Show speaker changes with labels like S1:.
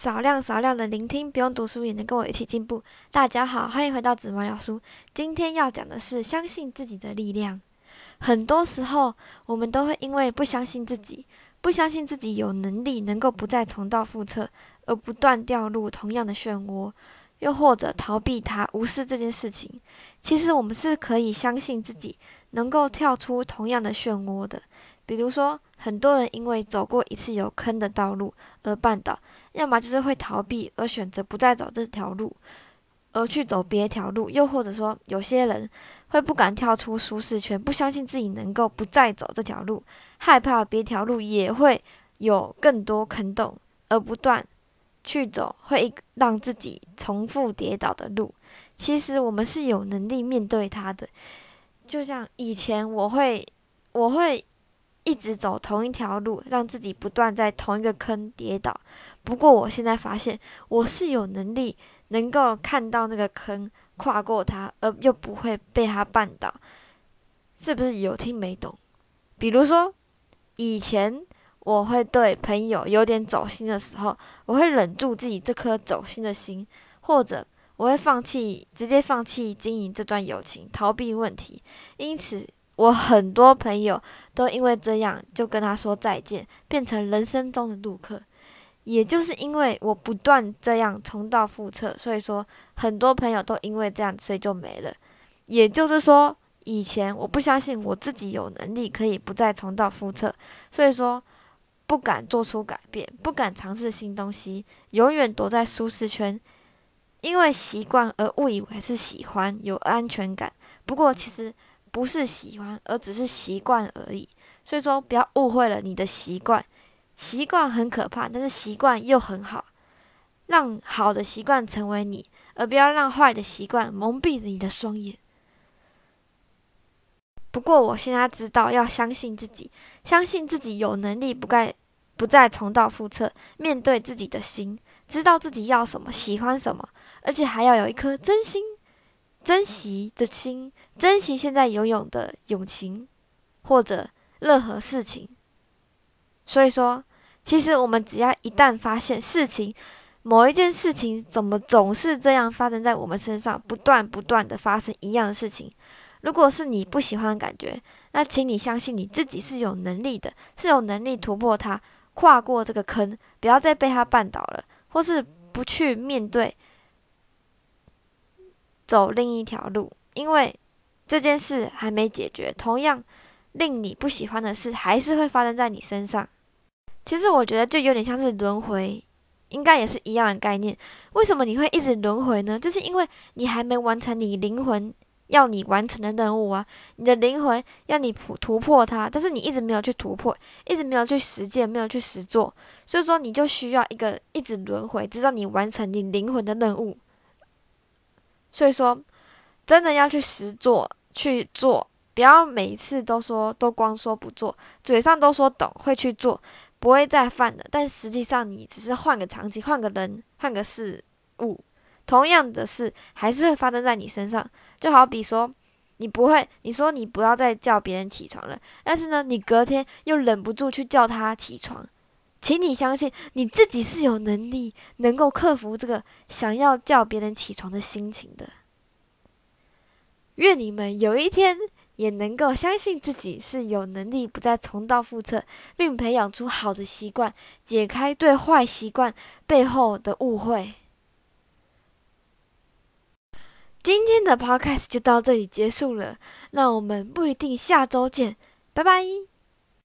S1: 少量少量的聆听，不用读书也能跟我一起进步。大家好，欢迎回到紫毛聊书。今天要讲的是相信自己的力量。很多时候，我们都会因为不相信自己，不相信自己有能力能够不再重蹈覆辙，而不断掉入同样的漩涡，又或者逃避它，无视这件事情。其实，我们是可以相信自己能够跳出同样的漩涡的。比如说，很多人因为走过一次有坑的道路而绊倒，要么就是会逃避而选择不再走这条路，而去走别条路；又或者说，有些人会不敢跳出舒适圈，不相信自己能够不再走这条路，害怕别条路也会有更多坑洞，而不断去走会让自己重复跌倒的路。其实我们是有能力面对它的，就像以前我会，我会。一直走同一条路，让自己不断在同一个坑跌倒。不过，我现在发现我是有能力能够看到那个坑，跨过它，而又不会被它绊倒。是不是有听没懂？比如说，以前我会对朋友有点走心的时候，我会忍住自己这颗走心的心，或者我会放弃，直接放弃经营这段友情，逃避问题。因此。我很多朋友都因为这样就跟他说再见，变成人生中的路客。也就是因为我不断这样重蹈覆辙，所以说很多朋友都因为这样，所以就没了。也就是说，以前我不相信我自己有能力可以不再重蹈覆辙，所以说不敢做出改变，不敢尝试新东西，永远躲在舒适圈，因为习惯而误以为是喜欢，有安全感。不过其实。不是喜欢，而只是习惯而已。所以说，不要误会了你的习惯。习惯很可怕，但是习惯又很好。让好的习惯成为你，而不要让坏的习惯蒙蔽了你的双眼。不过，我现在知道要相信自己，相信自己有能力，不该不再重蹈覆辙。面对自己的心，知道自己要什么，喜欢什么，而且还要有一颗真心。珍惜的心，珍惜现在拥有的友情，或者任何事情。所以说，其实我们只要一旦发现事情，某一件事情怎么总是这样发生在我们身上，不断不断的发生一样的事情，如果是你不喜欢的感觉，那请你相信你自己是有能力的，是有能力突破它，跨过这个坑，不要再被它绊倒了，或是不去面对。走另一条路，因为这件事还没解决，同样令你不喜欢的事还是会发生在你身上。其实我觉得就有点像是轮回，应该也是一样的概念。为什么你会一直轮回呢？就是因为你还没完成你灵魂要你完成的任务啊！你的灵魂要你突突破它，但是你一直没有去突破，一直没有去实践，没有去实做，所以说你就需要一个一直轮回，直到你完成你灵魂的任务。所以说，真的要去实做去做，不要每一次都说都光说不做，嘴上都说懂会去做，不会再犯的。但实际上，你只是换个场景、换个人、换个事物，同样的事还是会发生在你身上。就好比说，你不会，你说你不要再叫别人起床了，但是呢，你隔天又忍不住去叫他起床。请你相信你自己是有能力能够克服这个想要叫别人起床的心情的。愿你们有一天也能够相信自己是有能力不再重蹈覆辙，并培养出好的习惯，解开对坏习惯背后的误会。今天的 podcast 就到这里结束了，那我们不一定下周见，拜拜。